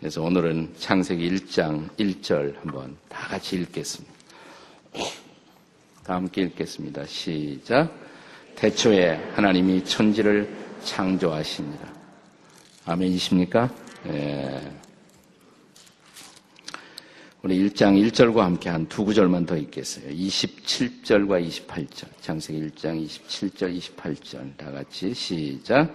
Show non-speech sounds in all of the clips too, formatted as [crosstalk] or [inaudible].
그래서 오늘은 창세기 1장 1절 한번 다 같이 읽겠습니다. 다 함께 읽겠습니다. 시작. 태초에 하나님이 천지를 창조하시니라. 아멘이십니까? 예. 우리 1장 1절과 함께 한 두 구절만 더 읽겠어요. 27절과 28절. 창세기 1장 27절, 28절. 다 같이 시작.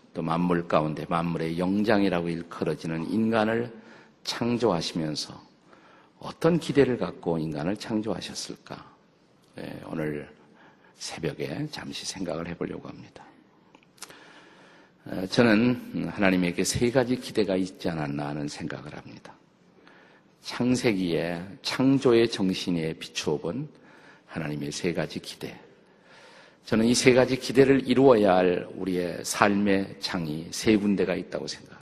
또 만물 가운데 만물의 영장이라고 일컬어지는 인간을 창조하시면서 어떤 기대를 갖고 인간을 창조하셨을까? 네, 오늘 새벽에 잠시 생각을 해보려고 합니다. 어, 저는 하나님에게 세 가지 기대가 있지 않았나 하는 생각을 합니다. 창세기에 창조의 정신에 비추어 본 하나님의 세 가지 기대. 저는 이 세 가지 기대를 이루어야 할 우리의 삶의 창이 세 군데가 있다고 생각해요.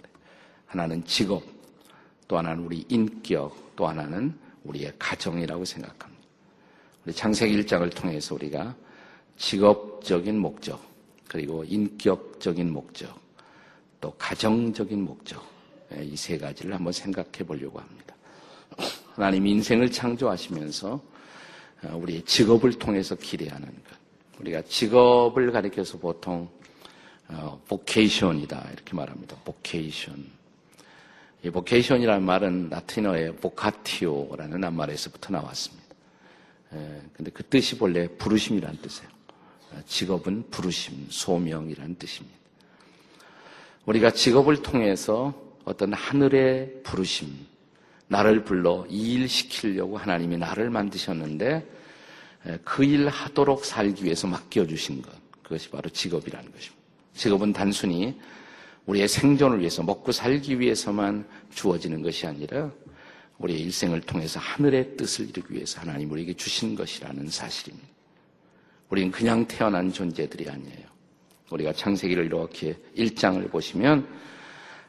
하나는 직업, 또 하나는 우리 인격, 또 하나는 우리의 가정이라고 생각합니다. 우리 창세기 1장을 통해서 우리가 직업적인 목적, 그리고 인격적인 목적, 또 가정적인 목적, 예, 이세 가지를 한번 생각해 보려고 합니다. 하나님 인생을 창조하시면서 어, 우리의 직업을 통해서 기대하는 것. 우리가 직업을 가리켜서 보통 어, vocation이다 이렇게 말합니다. vocation. 이 vocation이라는 말은 라틴어의 vocatio라는 말에서부터 나왔습니다. 에, 근데 그 뜻이 본래 부르심이라는 뜻이에요. 어, 직업은 부르심, 소명이라는 뜻입니다. 우리가 직업을 통해서 어떤 하늘의 부르심, 나를 불러 이 일 시키려고 하나님이 나를 만드셨는데 그 일 하도록 살기 위해서 맡겨주신 것. 그것이 바로 직업이라는 것입니다. 직업은 단순히 우리의 생존을 위해서 먹고 살기 위해서만 주어지는 것이 아니라 우리의 일생을 통해서 하늘의 뜻을 이루기 위해서 하나님 우리에게 주신 것이라는 사실입니다. 우리는 그냥 태어난 존재들이 아니에요. 우리가 창세기를 이렇게 일장을 보시면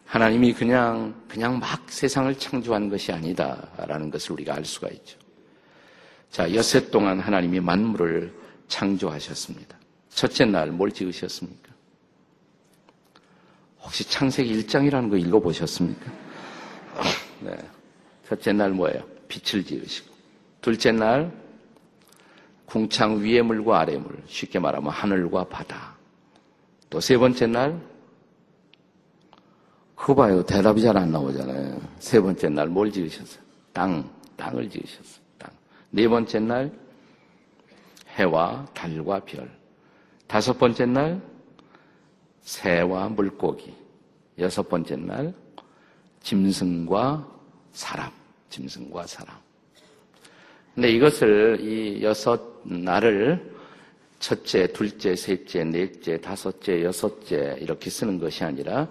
하나님이 그냥, 그냥 막 세상을 창조한 것이 아니다라는 것을 우리가 알 수가 있죠. 자, 여세 동안 하나님이 만물을 창조하셨습니다. 첫째 날 뭘 지으셨습니까? 혹시 창세기 1장이라는 거 읽어보셨습니까? [laughs] 네. 첫째 날 뭐예요? 빛을 지으시고. 둘째 날 궁창 위의 물과 아래 물, 쉽게 말하면 하늘과 바다. 또 세 번째 날, 그거 봐요. 대답이 잘 안 나오잖아요. 세 번째 날 뭘 지으셨어요? 땅, 땅을 지으셨어요. 네 번째 날 해와 달과 별. 다섯 번째 날 새와 물고기. 여섯 번째 날 짐승과 사람. 짐승과 사람. 근데 이것을 이 여섯 날을 첫째, 둘째, 셋째, 넷째, 다섯째, 여섯째 이렇게 쓰는 것이 아니라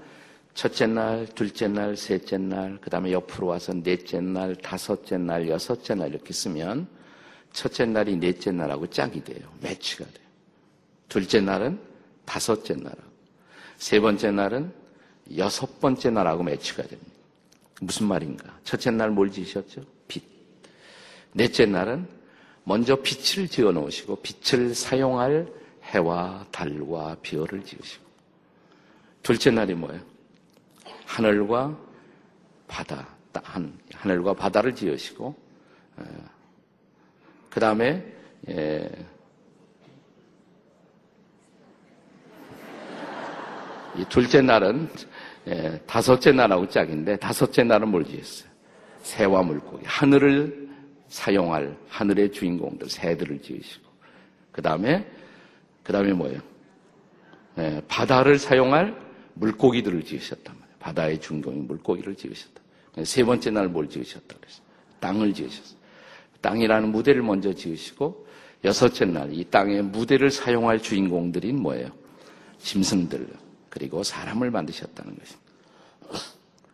첫째 날, 둘째 날, 셋째 날, 그 다음에 옆으로 와서 넷째 날, 다섯째 날, 여섯째 날 이렇게 쓰면 첫째 날이 넷째 날하고 짝이 돼요. 매치가 돼요. 둘째 날은 다섯째 날하고, 세 번째 날은 여섯 번째 날하고 매치가 됩니다. 무슨 말인가? 첫째 날 뭘 지으셨죠? 빛. 넷째 날은 먼저 빛을 지어 놓으시고 빛을 사용할 해와 달과 별을 지으시고 둘째 날이 뭐예요? 하늘과 바다, 하늘과 바다를 지으시고, 어, 그 다음에, 예, 이 둘째 날은 예, 다섯째 날하고 짝인데 다섯째 날은 뭘 지었어요? 새와 물고기, 하늘을 사용할 하늘의 주인공들, 새들을 지으시고, 그 다음에 그 다음에 뭐예요? 예, 바다를 사용할 물고기들을 지으셨단 말이에요. 바다의 중동인 물고기를 지으셨다. 세 번째 날 뭘 지으셨다 그랬어요. 땅을 지으셨어요. 땅이라는 무대를 먼저 지으시고 여섯째 날 이 땅의 무대를 사용할 주인공들인 뭐예요? 짐승들 그리고 사람을 만드셨다는 것입니다.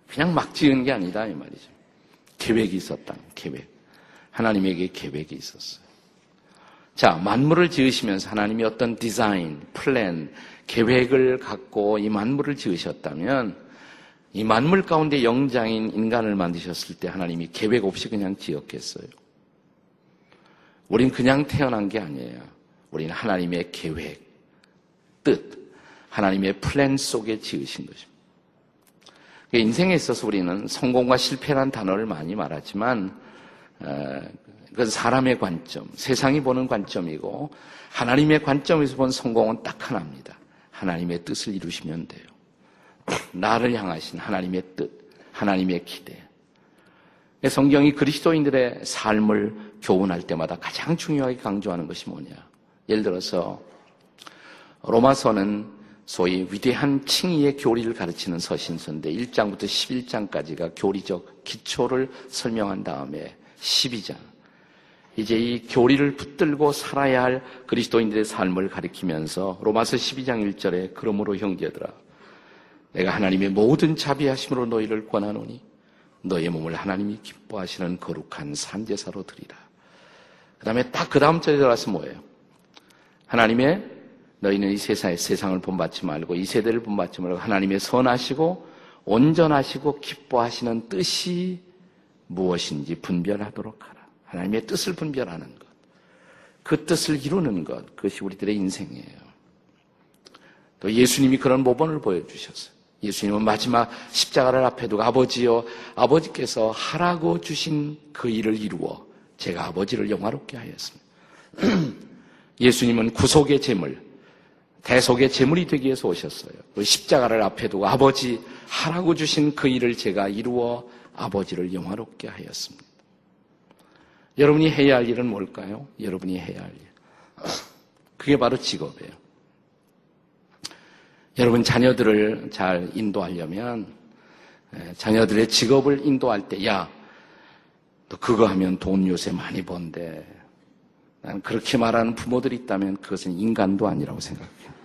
그냥 막 지은 게 아니다 이 말이죠. 계획이 있었다. 계획. 하나님에게 계획이 있었어요. 자, 만물을 지으시면서 하나님이 어떤 디자인, 플랜, 계획을 갖고 이 만물을 지으셨다면 이 만물 가운데 영장인 인간을 만드셨을 때 하나님이 계획 없이 그냥 지었겠어요. 우린 그냥 태어난 게 아니에요. 우리는 하나님의 계획, 뜻, 하나님의 플랜 속에 지으신 것입니다. 인생에 있어서 우리는 성공과 실패라는 단어를 많이 말하지만 어, 그건 사람의 관점, 세상이 보는 관점이고 하나님의 관점에서 본 성공은 딱 하나입니다. 하나님의 뜻을 이루시면 돼요. 나를 향하신 하나님의 뜻, 하나님의 기대. 성경이 그리스도인들의 삶을 교훈할 때마다 가장 중요하게 강조하는 것이 뭐냐. 예를 들어서 로마서는 소위 위대한 칭의의 교리를 가르치는 서신서인데 1장부터 11장까지가 교리적 기초를 설명한 다음에 12장 이제 이 교리를 붙들고 살아야 할 그리스도인들의 삶을 가리키면서 로마서 12장 1절에 그러므로 형제들아 내가 하나님의 모든 자비하심으로 너희를 권하노니 너의 몸을 하나님이 기뻐하시는 거룩한 산제사로 드리라. 그 다음에 딱 그 다음 절에 들어가서 뭐예요? 하나님의 너희는 이 세상에 세상을 본받지 말고 이 세대를 본받지 말고 하나님의 선하시고 온전하시고 기뻐하시는 뜻이 무엇인지 분별하도록 하라. 하나님의 뜻을 분별하는 것. 그 뜻을 이루는 것. 그것이 우리들의 인생이에요. 또 예수님이 그런 모범을 보여주셨어요. 예수님은 마지막 십자가를 앞에 두고 아버지여 아버지께서 하라고 주신 그 일을 이루어 제가 아버지를 영화롭게 하였습니다. [clears throat] 예수님은 구속의 제물, 대속의 제물이 되기 위해서 오셨어요. 그 십자가를 앞에 두고 아버지 하라고 주신 그 일을 제가 이루어 아버지를 영화롭게 하였습니다. 여러분이 해야 할 일은 뭘까요? 여러분이 해야 할 일. [clears throat] 그게 바로 직업이에요. 여러분 자녀들을 잘 인도하려면 자녀들의 직업을 인도할 때, 야, 너 그거 하면 돈 요새 많이 번데. 난 그렇게 말하는 부모들이 있다면 그것은 인간도 아니라고 생각해요.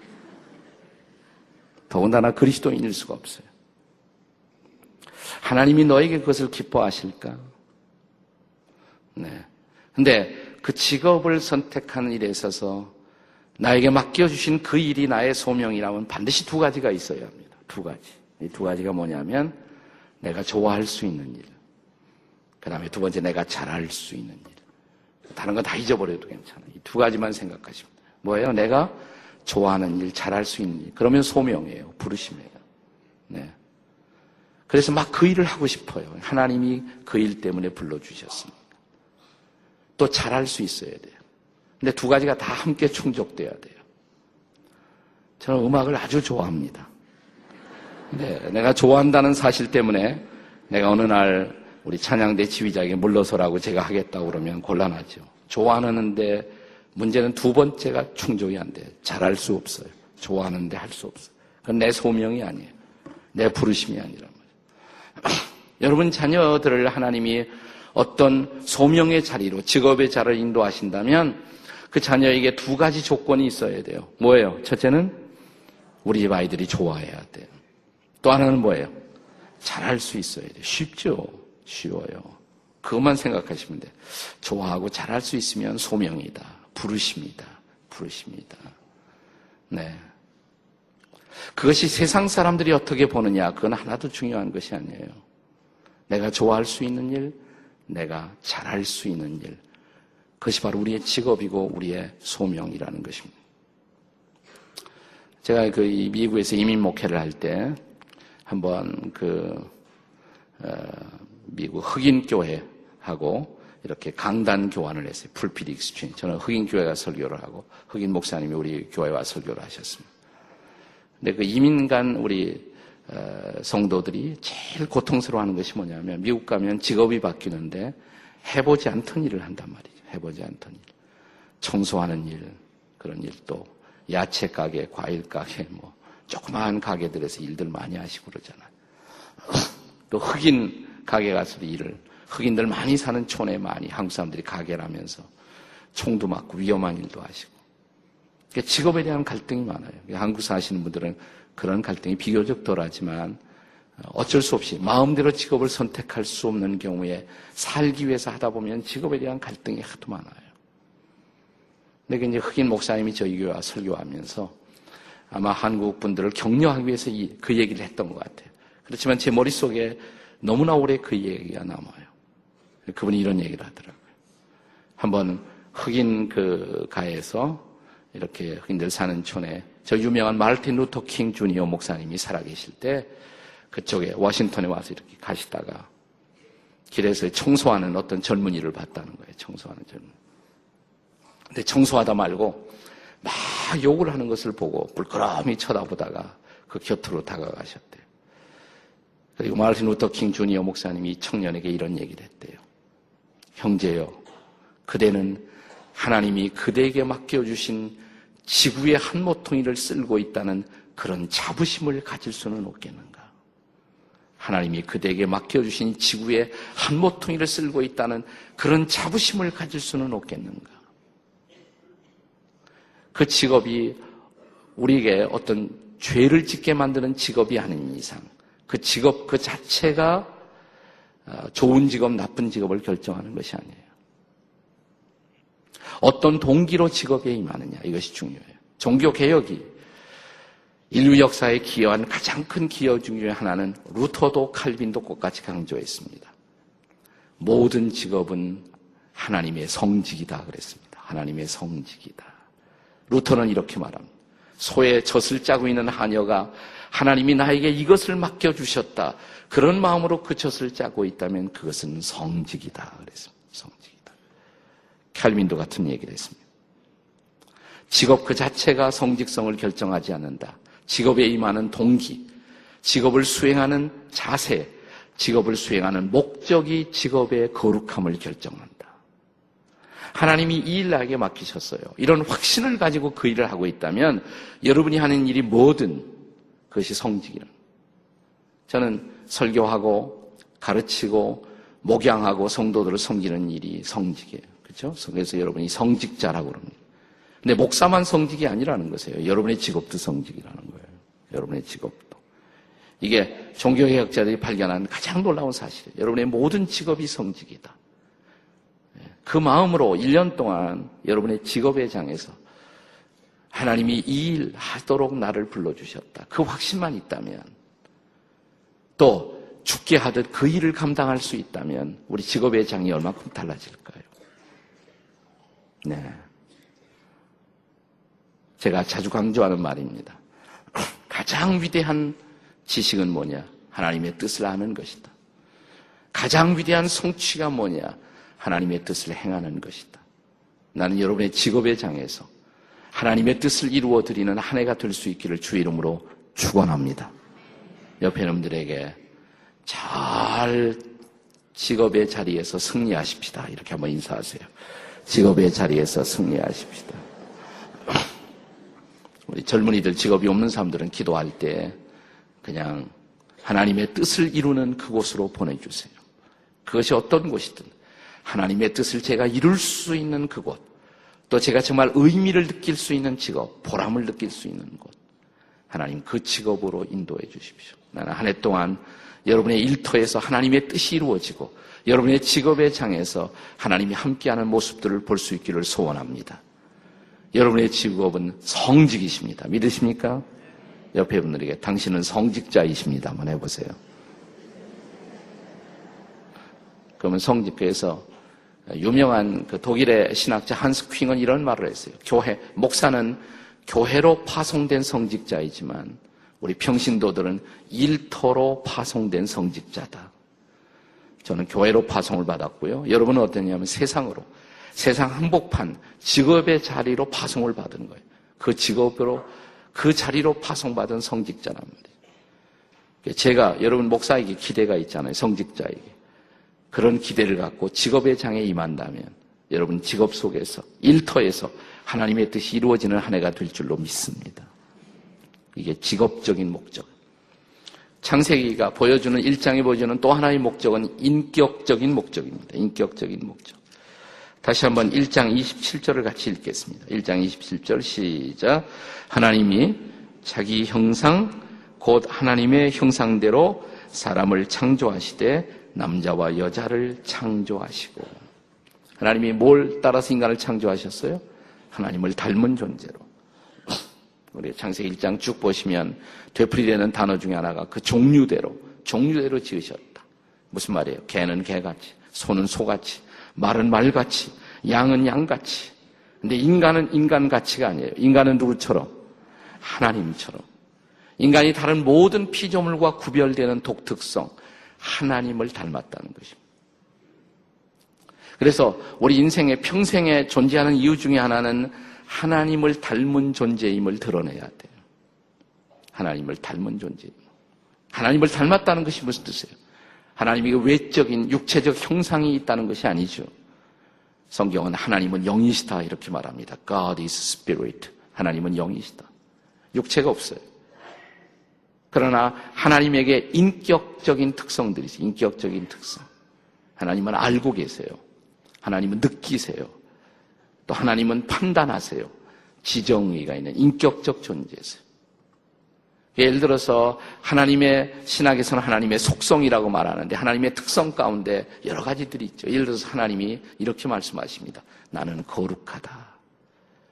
더군다나 그리스도인일 수가 없어요. 하나님이 너에게 그것을 기뻐하실까? 네. 근데 그 직업을 선택하는 일에 있어서 나에게 맡겨주신 그 일이 나의 소명이라면 반드시 두 가지가 있어야 합니다. 두 가지. 이 두 가지가 뭐냐면 내가 좋아할 수 있는 일. 그 다음에 두 번째 내가 잘할 수 있는 일. 다른 거 다 잊어버려도 괜찮아요. 이 두 가지만 생각하시면 돼요. 뭐예요? 내가 좋아하는 일, 잘할 수 있는 일. 그러면 소명이에요. 부르심이에요. 네. 그래서 막 그 일을 하고 싶어요. 하나님이 그 일 때문에 불러주셨습니다. 또 잘할 수 있어야 돼요. 근데 두 가지가 다 함께 충족돼야 돼요. 저는 음악을 아주 좋아합니다. 네, 내가 좋아한다는 사실 때문에 내가 어느 날 우리 찬양대 지휘자에게 물러서라고 제가 하겠다고 그러면 곤란하죠. 좋아하는데 문제는 두 번째가 충족이 안 돼요. 잘할 수 없어요. 좋아하는데 할 수 없어요. 그건 내 소명이 아니에요. 내 부르심이 아니란 말이에요. [clears throat] 여러분 자녀들을 하나님이 어떤 소명의 자리로 직업의 자리를 인도하신다면 그 자녀에게 두 가지 조건이 있어야 돼요. 뭐예요? 첫째는 우리 집 아이들이 좋아해야 돼요. 또 하나는 뭐예요? 잘할 수 있어야 돼요. 쉽죠? 쉬워요. 그것만 생각하시면 돼요. 좋아하고 잘할 수 있으면 소명이다. 부르십니다. 부르십니다. 네. 그것이 세상 사람들이 어떻게 보느냐, 그건 하나도 중요한 것이 아니에요. 내가 좋아할 수 있는 일, 내가 잘할 수 있는 일. 그것이 바로 우리의 직업이고 우리의 소명이라는 것입니다. 제가 그 미국에서 이민 목회를 할 때 한번 그 어, 미국 흑인 교회하고 이렇게 강단 교환을 했어요. 풀필 익스춘. 저는 흑인 교회가 설교를 하고 흑인 목사님이 우리 교회와 설교를 하셨습니다. 근데 그 이민 간 우리 어, 성도들이 제일 고통스러워하는 것이 뭐냐면 미국 가면 직업이 바뀌는데 해보지 않던 일을 한단 말이죠. 해보지 않던 일. 청소하는 일, 그런 일도 야채 가게, 과일 가게, 뭐 조그마한 가게들에서 일들 많이 하시고 그러잖아요. 또 흑인 가게 가서 일을 흑인들 많이 사는 촌에 많이 한국 사람들이 가게를 하면서 총도 맞고 위험한 일도 하시고 그러니까 직업에 대한 갈등이 많아요. 한국 사시는 분들은 그런 갈등이 비교적 덜하지만 어쩔 수 없이 마음대로 직업을 선택할 수 없는 경우에 살기 위해서 하다 보면 직업에 대한 갈등이 하도 많아요. 내가 이제 흑인 목사님이 저희 교회 와 설교하면서 아마 한국 분들을 격려하기 위해서 그 얘기를 했던 것 같아요. 그렇지만 제 머릿속에 너무나 오래 그 얘기가 남아요. 그분이 이런 얘기를 하더라고요. 한번 흑인 그 가에서 이렇게 흑인들 사는 촌에 저 유명한 마르틴 루터 킹 주니어 목사님이 살아계실 때 그쪽에 워싱턴에 와서 이렇게 가시다가 길에서 청소하는 어떤 젊은이를 봤다는 거예요. 청소하는 젊은이. 근데 청소하다 말고 막 욕을 하는 것을 보고 물끄러미 쳐다보다가 그 곁으로 다가가셨대요. 그리고 마르틴 루터 킹 주니어 목사님이 청년에게 이런 얘기를 했대요. 형제여, 그대는 하나님이 그대에게 맡겨주신 지구의 한 모퉁이를 쓸고 있다는 그런 자부심을 가질 수는 없겠는가? 하나님이 그대에게 맡겨주신 지구의 한 모퉁이를 쓸고 있다는 그런 자부심을 가질 수는 없겠는가? 그 직업이 우리에게 어떤 죄를 짓게 만드는 직업이 아닌 이상 그 직업 그 자체가 어, 좋은 직업, 나쁜 직업을 결정하는 것이 아니에요. 어떤 동기로 직업에 임하느냐 이것이 중요해요. 종교 개혁이 인류 역사에 기여한 가장 큰 기여 중에 하나는 루터도 칼빈도 똑같이 강조했습니다. 모든 직업은 하나님의 성직이다 그랬습니다. 하나님의 성직이다. 루터는 이렇게 말합니다. 소에 젖을 짜고 있는 하녀가 하나님이 나에게 이것을 맡겨주셨다. 그런 마음으로 그 젖을 짜고 있다면 그것은 성직이다. 그랬습니다. 성직이다. 칼민도 같은 얘기를 했습니다. 직업 그 자체가 성직성을 결정하지 않는다. 직업에 임하는 동기, 직업을 수행하는 자세, 직업을 수행하는 목적이 직업의 거룩함을 결정한다. 하나님이 이 일 나에게 맡기셨어요. 이런 확신을 가지고 그 일을 하고 있다면 여러분이 하는 일이 뭐든 그것이 성직이라. 저는 설교하고 가르치고 목양하고 성도들을 섬기는 일이 성직이에요. 그렇죠? 그래서 여러분이 성직자라고 그럽니다. 근데 목사만 성직이 아니라는 것이에요. 여러분의 직업도 성직이라는 거예요. 여러분의 직업도. 이게 종교개혁자들이 발견한 가장 놀라운 사실이에요. 여러분의 모든 직업이 성직이다. 그 마음으로 1년 동안 여러분의 직업의 장에서 하나님이 이 일 하도록 나를 불러주셨다. 그 확신만 있다면 또 죽게 하듯 그 일을 감당할 수 있다면 우리 직업의 장이 얼마큼 달라질까요? 네. 제가 자주 강조하는 말입니다. [clears throat] 가장 위대한 지식은 뭐냐? 하나님의 뜻을 아는 것이다. 가장 위대한 성취가 뭐냐? 하나님의 뜻을 행하는 것이다. 나는 여러분의 직업의 장에서 하나님의 뜻을 이루어 드리는 한 해가 될 수 있기를 주 이름으로 축원합니다. 옆에 놈들에게 잘 직업의 자리에서 승리하십시다. 이렇게 한번 인사하세요. 직업의 자리에서 승리하십시다. 우리 젊은이들 직업이 없는 사람들은 기도할 때 그냥 하나님의 뜻을 이루는 그곳으로 보내주세요. 그것이 어떤 곳이든 하나님의 뜻을 제가 이룰 수 있는 그곳, 또 제가 정말 의미를 느낄 수 있는 직업, 보람을 느낄 수 있는 곳, 하나님 그 직업으로 인도해 주십시오. 나는 한 해 동안 여러분의 일터에서 하나님의 뜻이 이루어지고 여러분의 직업의 장에서 하나님이 함께하는 모습들을 볼 수 있기를 소원합니다. 여러분의 직업은 성직이십니다. 믿으십니까? 옆에 분들에게 당신은 성직자이십니다. 한번 해보세요. 그러면 성직교에서 유명한 그 독일의 신학자 한스 퀸은 이런 말을 했어요. 교회, 목사는 교회로 파송된 성직자이지만 우리 평신도들은 일터로 파송된 성직자다. 저는 교회로 파송을 받았고요. 여러분은 어땠냐면 세상으로, 세상 한복판, 직업의 자리로 파송을 받은 거예요. 그 직업으로, 그 자리로 파송받은 성직자란 말이에요. 제가 여러분 목사에게 기대가 있잖아요. 성직자에게. 그런 기대를 갖고 직업의 장에 임한다면 여러분 직업 속에서 일터에서 하나님의 뜻이 이루어지는 한 해가 될 줄로 믿습니다. 이게 직업적인 목적. 창세기가 보여주는 일장이 보여주는 또 하나의 목적은 인격적인 목적입니다. 인격적인 목적. 다시 한번 1장 27절을 같이 읽겠습니다. 1장 27절 시작. 하나님이 자기 형상 곧 하나님의 형상대로 사람을 창조하시되 남자와 여자를 창조하시고 하나님이 뭘 따라서 인간을 창조하셨어요? 하나님을 닮은 존재로. 우리 창세기 1장 쭉 보시면 되풀이되는 단어 중에 하나가 그 종류대로 종류대로 지으셨다. 무슨 말이에요? 개는 개같이, 소는 소같이, 말은 말같이, 양은 양같이. 근데 인간은 인간같이가 아니에요. 인간은 누구처럼? 하나님처럼. 인간이 다른 모든 피조물과 구별되는 독특성, 하나님을 닮았다는 것입니다. 그래서 우리 인생의 평생에 존재하는 이유 중에 하나는 하나님을 닮은 존재임을 드러내야 돼요. 하나님을 닮은 존재. 하나님을 닮았다는 것이 무슨 뜻이에요? 하나님이 외적인 육체적 형상이 있다는 것이 아니죠. 성경은 하나님은 영이시다 이렇게 말합니다. God is spirit. 하나님은 영이시다. 육체가 없어요. 그러나 하나님에게 인격적인 특성들이 있어요. 인격적인 특성. 하나님은 알고 계세요. 하나님은 느끼세요. 또 하나님은 판단하세요. 지정의가 있는 인격적 존재세요. 예를 들어서 하나님의 신학에서는 하나님의 속성이라고 말하는데 하나님의 특성 가운데 여러 가지들이 있죠. 예를 들어서 하나님이 이렇게 말씀하십니다. 나는 거룩하다.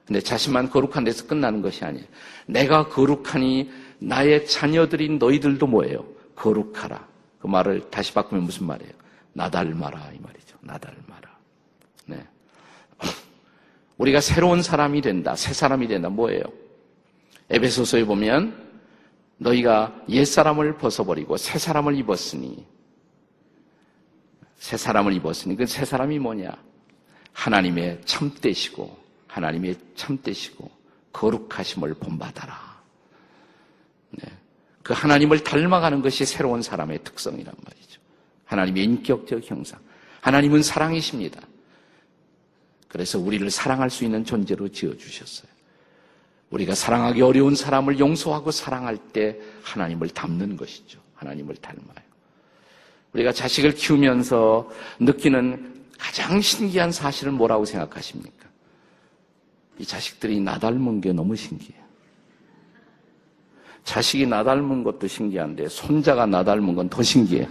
근데 자신만 거룩한 데서 끝나는 것이 아니에요. 내가 거룩하니 나의 자녀들인 너희들도 뭐예요? 거룩하라. 그 말을 다시 바꾸면 무슨 말이에요? 나 닮아라 이 말이죠. 나 닮아라. 네. 우리가 새로운 사람이 된다. 새 사람이 된다. 뭐예요? 에베소서에 보면 너희가 옛사람을 벗어버리고 새 사람을 입었으니 새 사람을 입었으니 그 새 사람이 뭐냐? 하나님의 참되시고 하나님의 참되시고 거룩하심을 본받아라. 네. 그 하나님을 닮아가는 것이 새로운 사람의 특성이란 말이죠. 하나님의 인격적 형상. 하나님은 사랑이십니다. 그래서 우리를 사랑할 수 있는 존재로 지어 주셨어요. 우리가 사랑하기 어려운 사람을 용서하고 사랑할 때 하나님을 닮는 것이죠. 하나님을 닮아요. 우리가 자식을 키우면서 느끼는 가장 신기한 사실은 뭐라고 생각하십니까? 이 자식들이 나 닮은 게 너무 신기해요. 자식이 나 닮은 것도 신기한데 손자가 나 닮은 건 더 신기해.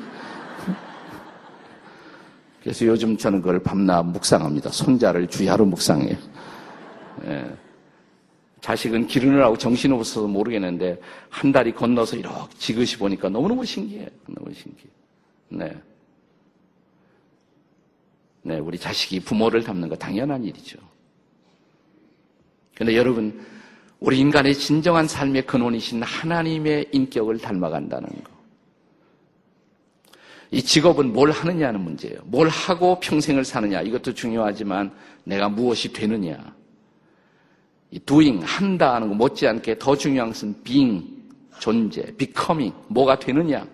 그래서 요즘 저는 그걸 밤낮 묵상합니다. 손자를 주야로 묵상해요. 예. 자식은 기르느라고 정신없어서 모르겠는데 한 달이 건너서 이렇게 지그시 보니까 너무너무 신기해. 너무 신기해. 네. 네, 우리 자식이 부모를 닮는 거 당연한 일이죠. 그런데 여러분, 우리 인간의 진정한 삶의 근원이신 하나님의 인격을 닮아간다는 거. 이 직업은 뭘 하느냐는 문제예요. 뭘 하고 평생을 사느냐. 이것도 중요하지만 내가 무엇이 되느냐. 이 doing, 한다 하는 거 못지않게 더 중요한 것은 being, 존재, becoming, 뭐가 되느냐.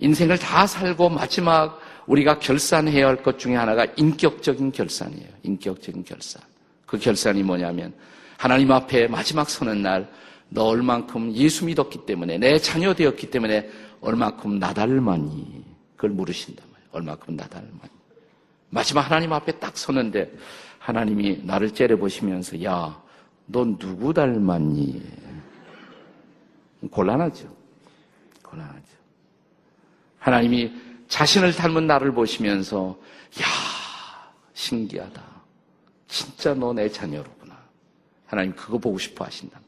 인생을 다 살고 마지막 우리가 결산해야 할 것 중에 하나가 인격적인 결산이에요. 인격적인 결산. 그 결산이 뭐냐면 하나님 앞에 마지막 서는 날 너 얼만큼 예수 믿었기 때문에 내 자녀 되었기 때문에 얼만큼 나 닮았니? 그걸 물으신단 말이에요. 얼만큼 나 닮았니? 마지막 하나님 앞에 딱 서는데 하나님이 나를 째려보시면서 야, 넌 누구 닮았니? 곤란하죠. 곤란하죠. 하나님이 자신을 닮은 나를 보시면서 야, 신기하다. 진짜 너 내 자녀로구나. 하나님 그거 보고 싶어 하신다.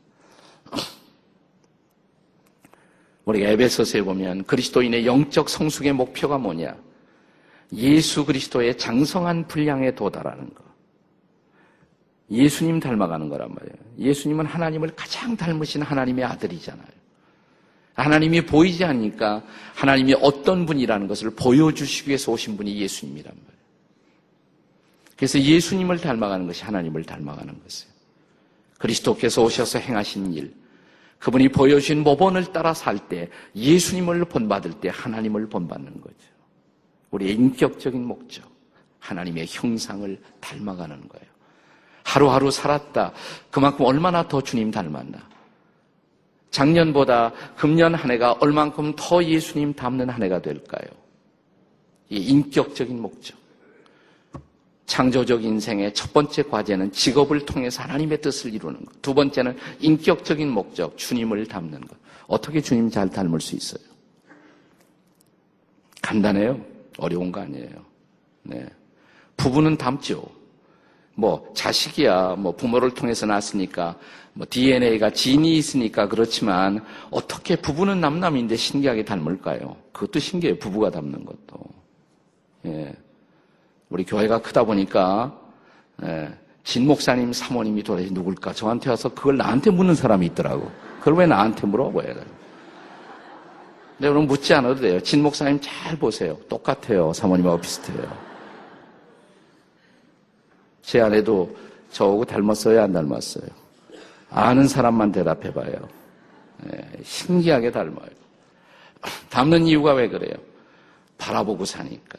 [clears throat] 우리가 에베소서에 보면 그리스도인의 영적 성숙의 목표가 뭐냐? 예수 그리스도의 장성한 분량에 도달하는 것. 예수님 닮아가는 거란 말이에요. 예수님은 하나님을 가장 닮으신 하나님의 아들이잖아요. 하나님이 보이지 않으니까 하나님이 어떤 분이라는 것을 보여주시기 위해서 오신 분이 예수님이란 말이에요. 그래서 예수님을 닮아가는 것이 하나님을 닮아가는 것이에요. 그리스도께서 오셔서 행하신 일, 그분이 보여주신 모본을 따라 살 때, 예수님을 본받을 때 하나님을 본받는 거죠. 우리의 인격적인 목적, 하나님의 형상을 닮아가는 거예요. 하루하루 살았다. 그만큼 얼마나 더 주님 닮았나. 작년보다 금년 한 해가 얼만큼 더 예수님 닮는 한 해가 될까요? 이 인격적인 목적. 창조적 인생의 첫 번째 과제는 직업을 통해서 하나님의 뜻을 이루는 것. 두 번째는 인격적인 목적, 주님을 닮는 것. 어떻게 주님 잘 닮을 수 있어요? 간단해요. 어려운 거 아니에요. 네. 부부는 닮죠. 뭐 자식이야 뭐 부모를 통해서 낳았으니까 뭐 DNA가 진이 있으니까 그렇지만 어떻게 부부는 남남인데 신기하게 닮을까요? 그것도 신기해요. 부부가 닮는 것도. 예. 우리 교회가 크다 보니까 예. 진 목사님 사모님이 도대체 누굴까? 저한테 와서 그걸 나한테 묻는 사람이 있더라고. 그걸 왜 나한테 물어봐요? 근데 여러분 묻지 않아도 돼요. 진 목사님 잘 보세요. 똑같아요. 사모님하고 비슷해요. 제 아내도 저하고 닮았어요? 안 닮았어요? 아는 사람만 대답해 봐요. 네, 신기하게 닮아요. 닮는 이유가 왜 그래요? 바라보고 사니까.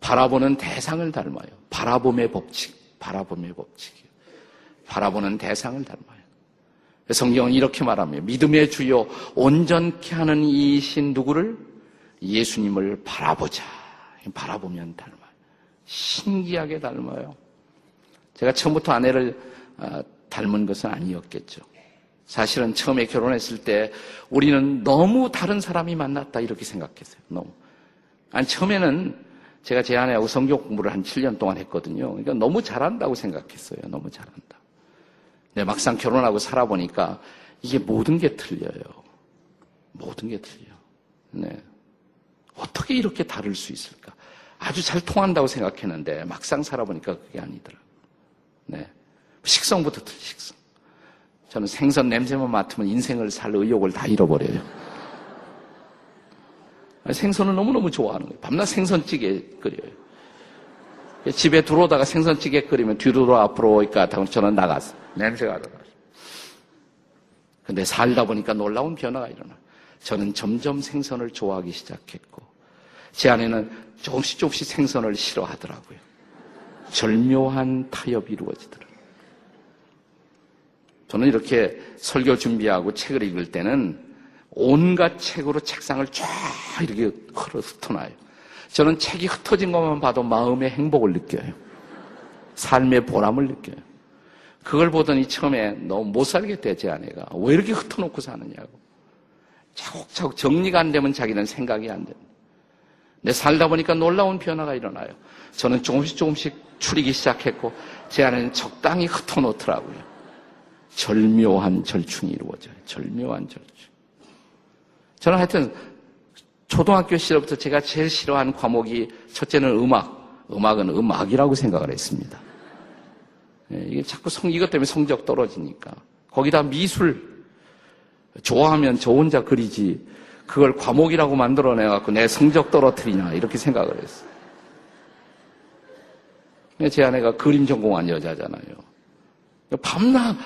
바라보는 대상을 닮아요. 바라봄의 법칙, 바라봄의 법칙이요. 바라보는 대상을 닮아요. 성경은 이렇게 말합니다. 믿음의 주요 온전케 하는 이신 누구를? 예수님을 바라보자. 바라보면 닮아요. 신기하게 닮아요. 제가 처음부터 아내를 아, 닮은 것은 아니었겠죠. 사실은 처음에 결혼했을 때 우리는 너무 다른 사람이 만났다 이렇게 생각했어요. 너무. 아니 처음에는 제가 제 아내하고 성경 공부를 한 7년 동안 했거든요. 그러니까 너무 잘한다고 생각했어요. 너무 잘한다. 근데 막상 결혼하고 살아보니까 이게 모든 게 틀려요. 모든 게 틀려. 네. 어떻게 이렇게 다를 수 있을까? 아주 잘 통한다고 생각했는데 막상 살아보니까 그게 아니더라. 네. 식성부터 틀 식성. 저는 생선 냄새만 맡으면 인생을 살 의욕을 다 잃어버려요. 생선을 너무너무 좋아하는 거예요. 밤낮 생선찌개 끓여요. 집에 들어오다가 생선찌개 끓이면 뒤로 앞으로 오니까 저는 나갔어. 냄새가 나가. 근데 살다 보니까 놀라운 변화가 일어나. 저는 점점 생선을 좋아하기 시작했고, 제 아내는 조금씩 조금씩 생선을 싫어하더라고요. 절묘한 타협이 이루어지더라고요. 저는 이렇게 설교 준비하고 책을 읽을 때는 온갖 책으로 책상을 쫙 이렇게 흩어놔요. 저는 책이 흩어진 것만 봐도 마음의 행복을 느껴요. 삶의 보람을 느껴요. 그걸 보더니 처음에 너무 못 살겠대, 제 아내가. 왜 이렇게 흩어놓고 사느냐고. 차곡차곡 정리가 안 되면 자기는 생각이 안 된다. 내 살다 보니까 놀라운 변화가 일어나요. 저는 조금씩 조금씩 추리기 시작했고 제 안에는 적당히 흩어놓더라고요. 절묘한 절충이 이루어져요. 절묘한 절충. 저는 하여튼 초등학교 시절부터 제가 제일 싫어하는 과목이 첫째는 음악. 음악은 음악이라고 생각을 했습니다. 예, 이게 자꾸 성, 이것 때문에 성적 떨어지니까. 거기다 미술. 좋아하면 저 혼자 그리지. 그걸 과목이라고 만들어내갖고 내 성적 떨어뜨리냐. 이렇게 생각을 했어요. 제 아내가 그림 전공한 여자잖아요. 밤낮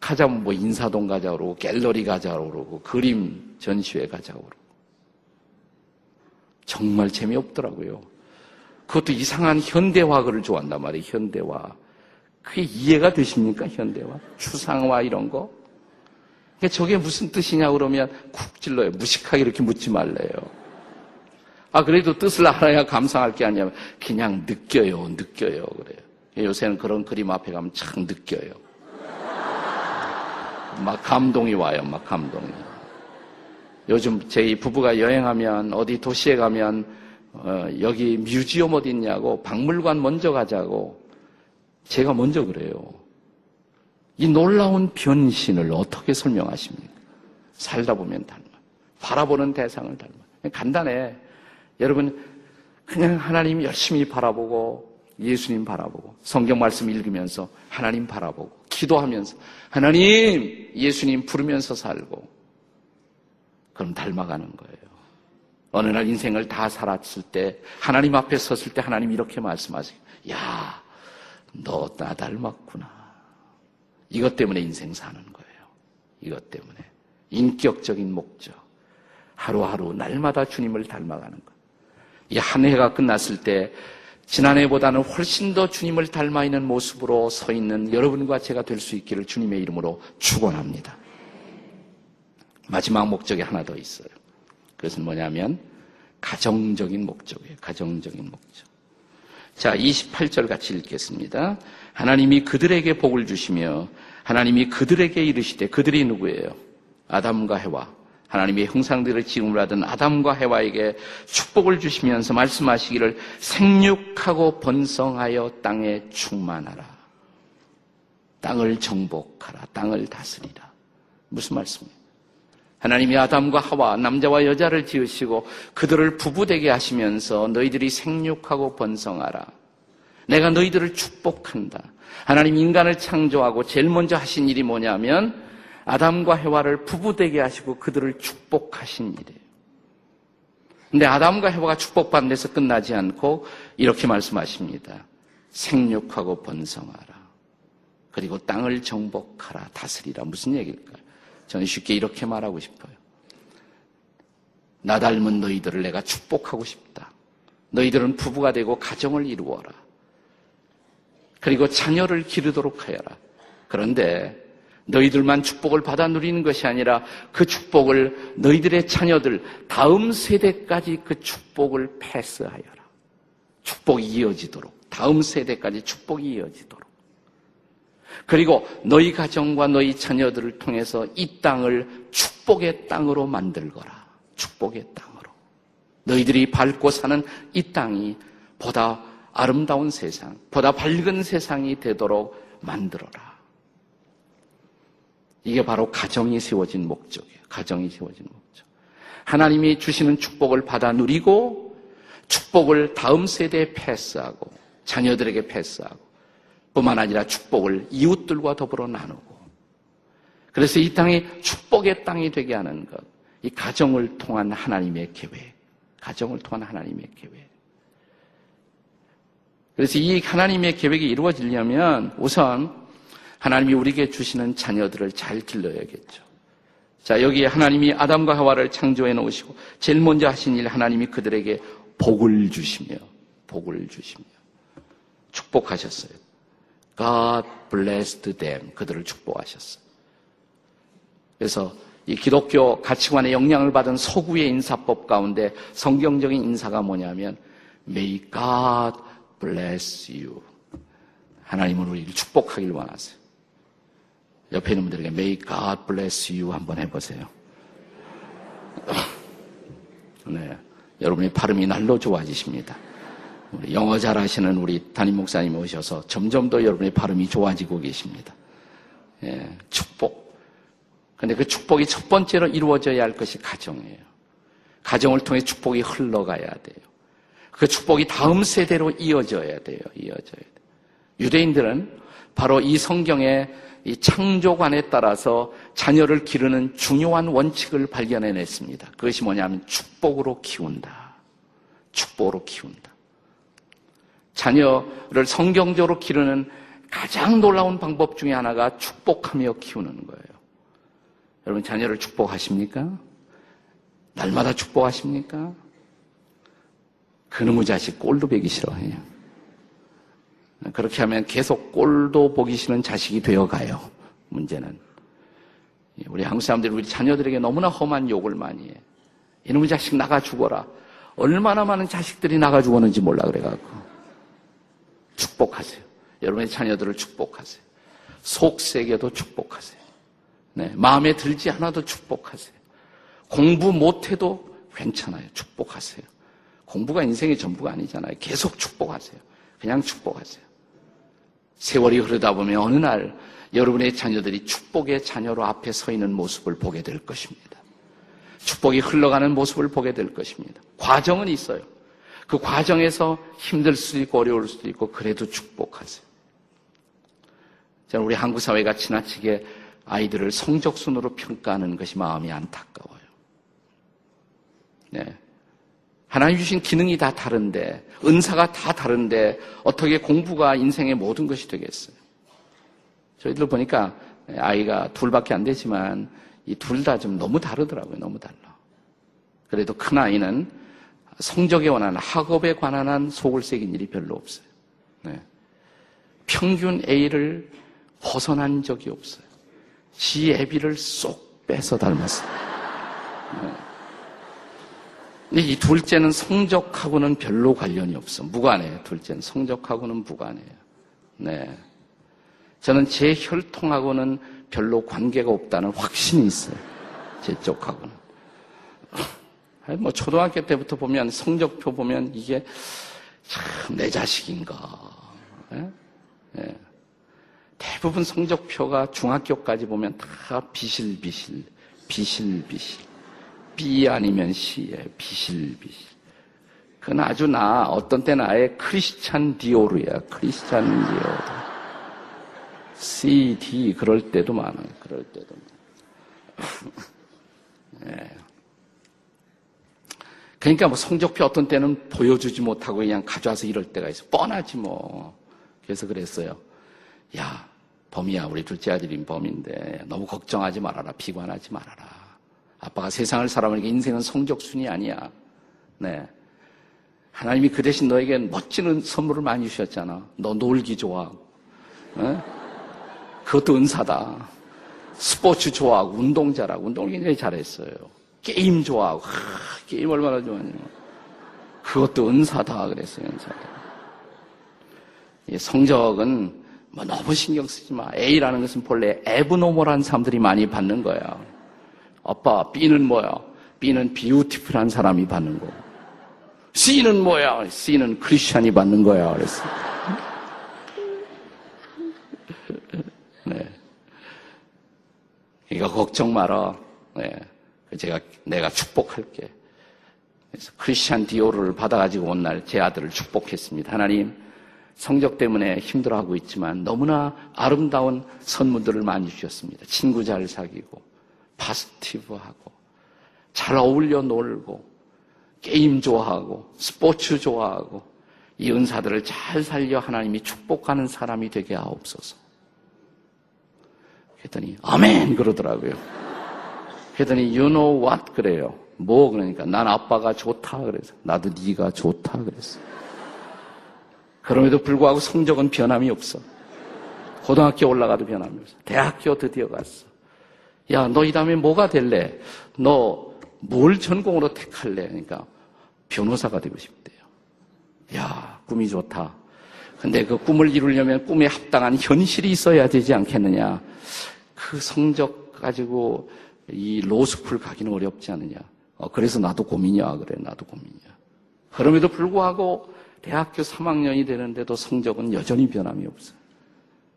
가자면 뭐 인사동 가자고 그러고 갤러리 가자고 그러고 그림 전시회 가자고 그러고 정말 재미없더라고요. 그것도 이상한 현대화를 좋아한단 말이에요. 현대화. 그게 이해가 되십니까? 현대화? 추상화 이런 거? 저게 무슨 뜻이냐 그러면 쿡 찔러요. 무식하게 이렇게 묻지 말래요. 아, 그래도 뜻을 알아야 감상할 게 아니라 그냥 느껴요, 느껴요. 그래요. 요새는 그런 그림 앞에 가면 참 느껴요. 막 감동이 와요, 막 감동이. 요즘 제 부부가 여행하면 어디 도시에 가면 어, 여기 뮤지엄 어디 있냐고 박물관 먼저 가자고 제가 먼저 그래요. 이 놀라운 변신을 어떻게 설명하십니까? 살다 보면 닮아. 바라보는 대상을 닮아. 간단해. 여러분, 그냥 하나님 열심히 바라보고 예수님 바라보고 성경 말씀 읽으면서 하나님 바라보고 기도하면서 하나님 예수님 부르면서 살고 그럼 닮아가는 거예요. 어느 날 인생을 다 살았을 때 하나님 앞에 섰을 때 하나님 이렇게 말씀하세요. 야, 너 나 닮았구나. 이것 때문에 인생 사는 거예요. 이것 때문에 인격적인 목적. 하루하루 날마다 주님을 닮아가는 거. 이 한 해가 끝났을 때 지난해보다는 훨씬 더 주님을 닮아 있는 모습으로 서 있는 여러분과 제가 될 수 있기를 주님의 이름으로 축원합니다. 마지막 목적이 하나 더 있어요. 그것은 뭐냐면 가정적인 목적이에요. 가정적인 목적. 자, 28절 같이 읽겠습니다. 하나님이 그들에게 복을 주시며 하나님이 그들에게 이르시되 그들이 누구예요? 아담과 해와 하나님의 형상들을 지음을 하던 아담과 해와에게 축복을 주시면서 말씀하시기를 생육하고 번성하여 땅에 충만하라. 땅을 정복하라. 땅을 다스리라. 무슨 말씀이에요? 하나님이 아담과 하와 남자와 여자를 지으시고 그들을 부부되게 하시면서 너희들이 생육하고 번성하라. 내가 너희들을 축복한다. 하나님 인간을 창조하고 제일 먼저 하신 일이 뭐냐면 아담과 해와를 부부되게 하시고 그들을 축복하신 일이에요. 근데 아담과 해와가 축복받는 데서 끝나지 않고 이렇게 말씀하십니다. 생육하고 번성하라. 그리고 땅을 정복하라. 다스리라. 무슨 얘기일까요? 저는 쉽게 이렇게 말하고 싶어요. 나 닮은 너희들을 내가 축복하고 싶다. 너희들은 부부가 되고 가정을 이루어라. 그리고 자녀를 기르도록 하여라. 그런데 너희들만 축복을 받아 누리는 것이 아니라 그 축복을 너희들의 자녀들 다음 세대까지 그 축복을 패스하여라. 축복이 이어지도록 다음 세대까지 축복이 이어지도록. 그리고 너희 가정과 너희 자녀들을 통해서 이 땅을 축복의 땅으로 만들거라. 축복의 땅으로. 너희들이 밟고 사는 이 땅이 보다 아름다운 세상, 보다 밝은 세상이 되도록 만들어라. 이게 바로 가정이 세워진 목적이에요. 가정이 세워진 목적. 하나님이 주시는 축복을 받아 누리고 축복을 다음 세대에 패스하고 자녀들에게 패스하고 뿐만 아니라 축복을 이웃들과 더불어 나누고 그래서 이 땅이 축복의 땅이 되게 하는 것. 이 가정을 통한 하나님의 계획. 가정을 통한 하나님의 계획. 그래서 이 하나님의 계획이 이루어지려면 우선 하나님이 우리에게 주시는 자녀들을 잘 길러야겠죠. 자, 여기에 하나님이 아담과 하와를 창조해 놓으시고 제일 먼저 하신 일 하나님이 그들에게 복을 주시며 복을 주시며 축복하셨어요. God blessed them. 그들을 축복하셨어요. 그래서 이 기독교 가치관의 영향을 받은 서구의 인사법 가운데 성경적인 인사가 뭐냐면 May God bless you. 하나님은 우리를 축복하길 원하세요. 옆에 있는 분들에게 May God bless you 한번 해보세요. 네. 여러분의 발음이 날로 좋아지십니다. 우리 영어 잘하시는 우리 담임 목사님 오셔서 점점 더 여러분의 발음이 좋아지고 계십니다. 예, 축복. 근데 그 축복이 첫 번째로 이루어져야 할 것이 가정이에요. 가정을 통해 축복이 흘러가야 돼요. 그 축복이 다음 세대로 이어져야 돼요. 이어져야 돼요. 유대인들은 바로 이 성경의 이 창조관에 따라서 자녀를 기르는 중요한 원칙을 발견해냈습니다. 그것이 뭐냐면 축복으로 키운다. 축복으로 키운다. 자녀를 성경적으로 기르는 가장 놀라운 방법 중에 하나가 축복하며 키우는 거예요. 여러분 자녀를 축복하십니까? 날마다 축복하십니까? 그놈의 자식 꼴도 배기 싫어해요. 그렇게 하면 계속 꼴도 보기 싫은 자식이 되어 가요. 문제는. 우리 한국 사람들이 우리 자녀들에게 너무나 험한 욕을 많이 해. 이놈의 자식 나가 죽어라. 얼마나 많은 자식들이 나가 죽었는지 몰라 그래갖고. 축복하세요. 여러분의 자녀들을 축복하세요. 속세계도 축복하세요. 네, 마음에 들지 않아도 축복하세요. 공부 못해도 괜찮아요. 축복하세요. 공부가 인생의 전부가 아니잖아요. 계속 축복하세요. 그냥 축복하세요. 세월이 흐르다 보면 어느 날 여러분의 자녀들이 축복의 자녀로 앞에 서 있는 모습을 보게 될 것입니다. 축복이 흘러가는 모습을 보게 될 것입니다. 과정은 있어요. 그 과정에서 힘들 수도 있고 어려울 수도 있고 그래도 축복하세요. 저는 우리 한국 사회가 지나치게 아이들을 성적순으로 평가하는 것이 마음이 안타까워요. 네. 하나님 주신 기능이 다 다른데, 은사가 다 다른데, 어떻게 공부가 인생의 모든 것이 되겠어요? 저희들 보니까 아이가 둘밖에 안 되지만, 이 둘 다 좀 너무 다르더라고요. 너무 달라. 그래도 큰 아이는 성적에 관한, 학업에 관한 한 속을 새긴 일이 별로 없어요. 네. 평균 A를 벗어난 적이 없어요. 지 애비를 쏙 빼서 닮았어요. 네. 근데 이 둘째는 성적하고는 별로 관련이 없어. 무관해요. 둘째는 성적하고는 무관해요. 네. 저는 제 혈통하고는 별로 관계가 없다는 확신이 있어요. 제 쪽하고는. 뭐 초등학교 때부터 보면 성적표 보면 이게 참 내 자식인가. 예? 예. 대부분 성적표가 중학교까지 보면 다 비실비실, 비실비실. B 아니면 C에 비실비실. 그건 아주 나, 어떤 때는 아예 크리스찬 디오르야. 크리스찬 디오르. C, D, 그럴 때도 많아요. 그럴 때도 많아요. [laughs] 네. 그러니까 뭐 성적표 어떤 때는 보여주지 못하고 그냥 가져와서 이럴 때가 있어. 뻔하지 뭐. 그래서 그랬어요. 야, 범이야. 우리 둘째 아들인 범인데 너무 걱정하지 말아라. 비관하지 말아라. 아빠가 세상을 살아보니까 인생은 성적순이 아니야. 네. 하나님이 그 대신 너에게 멋진 선물을 많이 주셨잖아. 너 놀기 좋아하고. 네? 그것도 은사다. 스포츠 좋아하고, 운동 잘하고, 운동을 굉장히 잘했어요. 게임 좋아하고, 하, 게임 얼마나 좋아하냐. 그것도 은사다. 그랬어요, 은사다. 성적은 뭐 너무 신경 쓰지 마. A라는 것은 본래 에브노멀한 사람들이 많이 받는 거야. 아빠, B는 뭐야? B는 비우티풀한 사람이 받는 거고. C는 뭐야? C는 크리스찬이 받는 거야. 그랬어. [laughs] 네. 그러니까 걱정 마라. 네. 제가, 내가 축복할게. 그래서 크리스찬 디오를 받아가지고 온 날 제 아들을 축복했습니다. 하나님, 성적 때문에 힘들어하고 있지만 너무나 아름다운 선물들을 많이 주셨습니다. 친구 잘 사귀고, 파스티브하고, 잘 어울려 놀고, 게임 좋아하고, 스포츠 좋아하고, 이 은사들을 잘 살려 하나님이 축복하는 사람이 되게 하옵소서. 그랬더니, 아멘! 그러더라고요. 그랬더니, you know what? 그래요. 뭐 그러니까 난 아빠가 좋다 그래서 나도 네가 좋다 그랬어. 그럼에도 불구하고 성적은 변함이 없어. 고등학교 올라가도 변함이 없어. 대학교 드디어 갔어. 야, 너 이 다음에 뭐가 될래? 너 뭘 전공으로 택할래? 그러니까 변호사가 되고 싶대요. 야, 꿈이 좋다. 근데 그 꿈을 이루려면 꿈에 합당한 현실이 있어야 되지 않겠느냐? 그 성적 가지고 이 로스쿨 가기는 어렵지 않느냐? 어, 그래서 나도 고민이야. 그래, 나도 고민이야. 그럼에도 불구하고 대학교 3학년이 되는데도 성적은 여전히 변함이 없어요.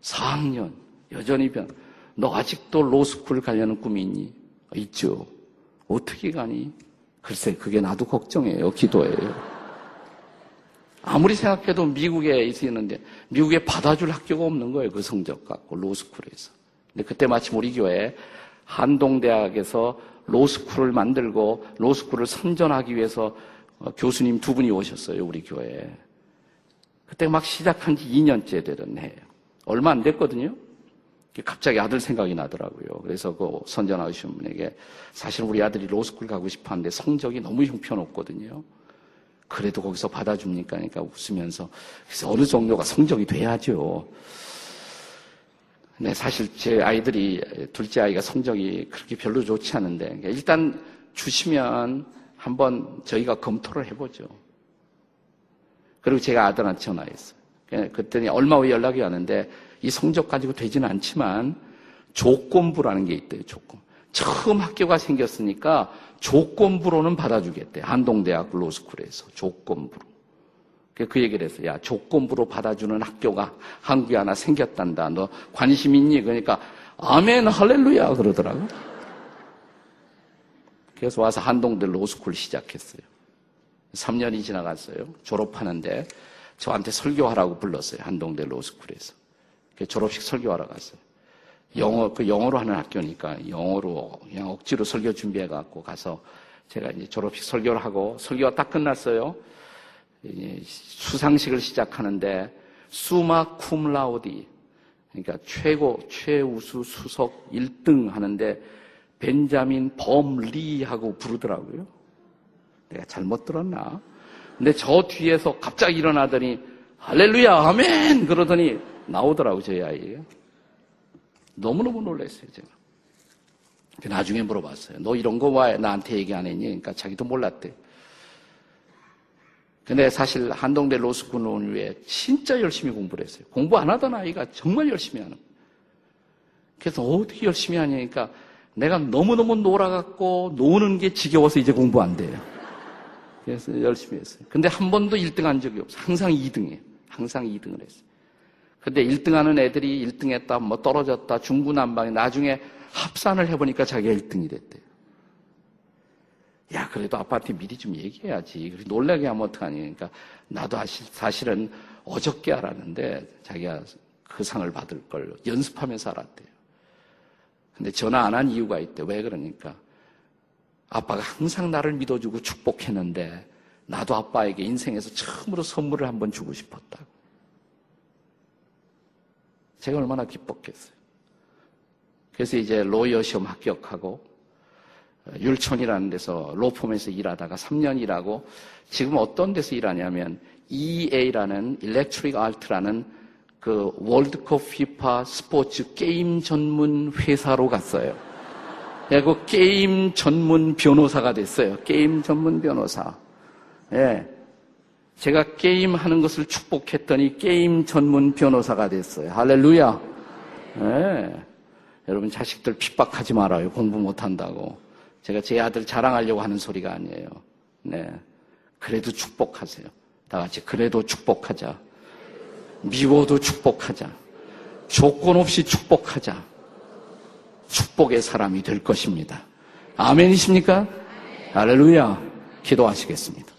4학년, 여전히 변. 너 아직도 로스쿨 가려는 꿈이 있니? 있죠. 어떻게 가니? 글쎄, 그게 나도 걱정이에요. 기도예요. 아무리 생각해도 미국에 있었는데, 미국에 받아줄 학교가 없는 거예요. 그 성적 갖고, 로스쿨에서. 근데 그때 마침 우리 교회 한동대학에서 로스쿨을 만들고, 로스쿨을 선전하기 위해서 어, 교수님 두 분이 오셨어요. 우리 교회에. 그때 막 시작한 지 2년째 되던 해예요. 얼마 안 됐거든요. 갑자기 아들 생각이 나더라고요. 그래서 그 선전하신 분에게 사실 우리 아들이 로스쿨 가고 싶어 하는데 성적이 너무 형편없거든요. 그래도 거기서 받아줍니까? 그러니까 웃으면서 그래서 어느 정도가 성적이 돼야죠. 근데 사실 제 아이들이 둘째 아이가 성적이 그렇게 별로 좋지 않은데 그러니까 일단 주시면 한번 저희가 검토를 해보죠. 그리고 제가 아들한테 전화했어요. 그랬더니 얼마 후에 연락이 왔는데 이 성적 가지고 되지는 않지만 조건부라는 게 있대요. 조건. 처음 학교가 생겼으니까 조건부로는 받아주겠대. 한동대학 로스쿨에서 조건부로. 그 얘기를 했어요. 야, 조건부로 받아주는 학교가 한국에 하나 생겼단다. 너 관심 있니? 그러니까 아멘 할렐루야 그러더라고. 그래서 와서 한동대 로스쿨 시작했어요. 3년이 지나갔어요. 졸업하는데 저한테 설교하라고 불렀어요. 한동대 로스쿨에서. 졸업식 설교하러 갔어요. 영어, 그 영어로 하는 학교니까 영어로 그냥 억지로 설교 준비해 갖고 가서 제가 이제 졸업식 설교를 하고 설교가 딱 끝났어요. 수상식을 시작하는데 수마 쿰라우디 그러니까 최고 최우수 수석 1등 하는데 벤자민 범리 하고 부르더라고요. 내가 잘못 들었나? 근데 저 뒤에서 갑자기 일어나더니 할렐루야 아멘 그러더니 나오더라고 저희 아이가. 너무너무 놀랐어요 제가. 나중에 물어봤어요. 너 이런 거 왜 나한테 얘기 안 했니? 그러니까 자기도 몰랐대. 근데 사실 한동대 로스쿨 온 후에 진짜 열심히 공부를 했어요. 공부 안 하던 아이가 정말 열심히 하는. 그래서 어떻게 열심히 하냐니까 내가 너무너무 놀아갖고 노는 게 지겨워서 이제 공부 안 돼요. 그래서 열심히 했어요. 근데 한 번도 1등 한 적이 없어요. 항상 2등이에요. 항상 2등을 했어요. 근데 1등 하는 애들이 1등 했다, 뭐 떨어졌다, 중구난방에 나중에 합산을 해보니까 자기가 1등이 됐대요. 야, 그래도 아빠한테 미리 좀 얘기해야지. 놀라게 하면 어떡하니. 그러니까 나도 사실은 어저께 알았는데 자기가 그 상을 받을 걸 연습하면서 알았대요. 근데 전화 안 한 이유가 있대. 왜 그러니까 아빠가 항상 나를 믿어주고 축복했는데 나도 아빠에게 인생에서 처음으로 선물을 한번 주고 싶었다고. 제가 얼마나 기뻤겠어요. 그래서 이제 로이어 시험 합격하고 율촌이라는 데서 로펌에서 일하다가 3년 일하고 지금 어떤 데서 일하냐면 EA라는 Electric Arts라는 그 월드컵 피파 스포츠 게임 전문 회사로 갔어요. 그리고 게임 전문 변호사가 됐어요. 게임 전문 변호사. 예. 제가 게임 하는 것을 축복했더니 게임 전문 변호사가 됐어요. 할렐루야. 예. 여러분 자식들 핍박하지 말아요. 공부 못한다고. 제가 제 아들 자랑하려고 하는 소리가 아니에요. 네. 그래도 축복하세요. 다 같이 그래도 축복하자. 미워도 축복하자. 조건 없이 축복하자. 축복의 사람이 될 것입니다. 아멘이십니까? 할렐루야. 기도하시겠습니다.